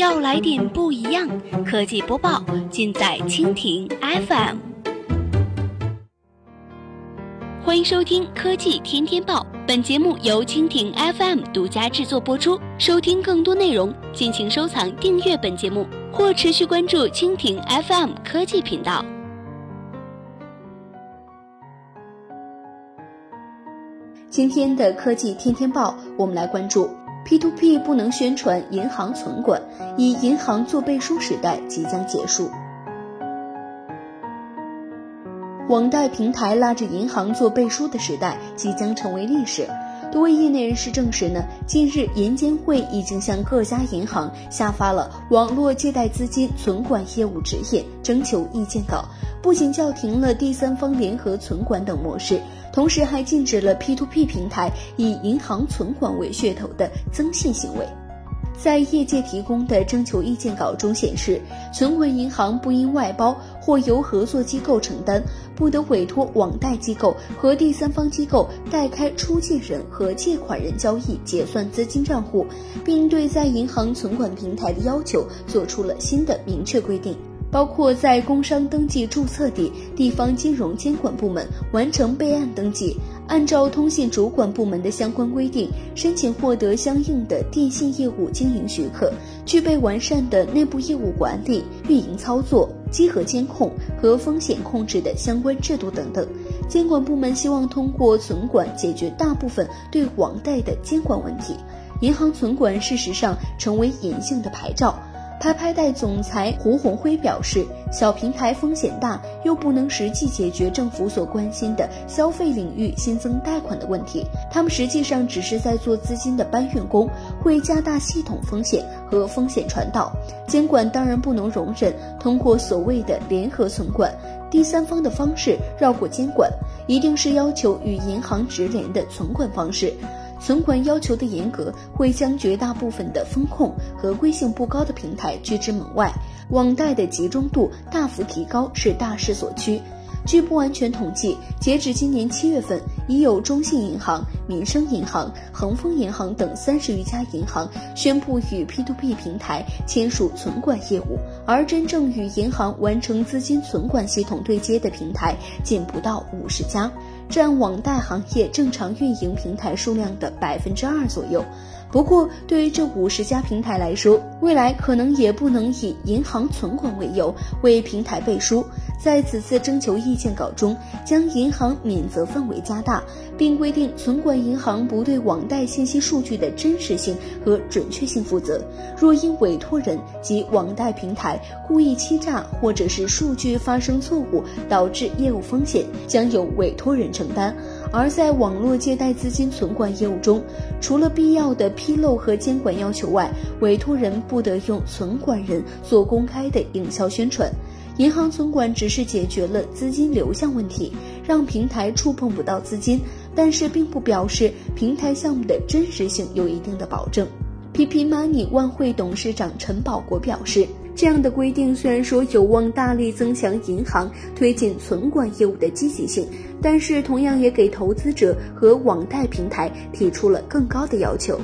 要来点不一样，科技播报尽在蜻蜓 FM。欢迎收听科技天天报，本节目由蜻蜓 FM 独家制作播出。收听更多内容，敬请收藏订阅本节目或持续关注蜻蜓 FM 科技频道。今天的科技天天报，我们来关注。P to P 不能宣传银行存管，以银行做背书时代即将结束。网贷平台拉着银行做背书的时代即将成为历史。多位业内人士证实呢，近日银监会已经向各家银行下发了网络借贷资金存管业务指引征求意见稿，不仅叫停了第三方联合存管等模式。同时还禁止了 P2P 平台以银行存管为噱头的增信行为。在业界提供的征求意见稿中显示，存管银行不因外包或由合作机构承担，不得委托网贷机构和第三方机构代开出借人和借款人交易结算资金账户，并对在银行存款平台的要求做出了新的明确规定。包括在工商登记注册地地方金融监管部门完成备案登记，按照通信主管部门的相关规定申请获得相应的电信业务经营许可，具备完善的内部业务管理、运营操作、稽核监控和风险控制的相关制度等等。监管部门希望通过存管解决大部分对网贷的监管问题。银行存管事实上成为隐性的牌照。拍拍贷总裁胡红辉表示，小平台风险大，又不能实际解决政府所关心的消费领域新增贷款的问题。他们实际上只是在做资金的搬运工，会加大系统风险和风险传导。监管当然不能容忍通过所谓的联合存管、第三方的方式绕过监管，一定是要求与银行直连的存管方式。存款要求的严格，会将绝大部分的风控合规性不高的平台拒之门外，网贷的集中度大幅提高是大势所趋。据不完全统计，截止今年七月份，已有中信银行、民生银行、恒丰银行等三十余家银行宣布与 P2P 平台签署存管业务，而真正与银行完成资金存管系统对接的平台，仅不到五十家。占网贷行业正常运营平台数量的百分之二左右。不过，对于这五十家平台来说，未来可能也不能以银行存管为由为平台背书。在此次征求意见稿中，将银行免责范围加大，并规定存管银行不对网贷信息数据的真实性和准确性负责。若因委托人及网贷平台故意欺诈或者是数据发生错误导致业务风险，将由委托人承担。而在网络借贷资金存管业务中，除了必要的披露和监管要求外，委托人不得用存管人做公开的营销宣传。银行存管只是解决了资金流向问题，让平台触碰不到资金，但是并不表示平台项目的真实性有一定的保证。PP Money 万汇董事长陈宝国表示，这样的规定虽然说有望大力增强银行推进存管业务的积极性，但是同样也给投资者和网贷平台提出了更高的要求。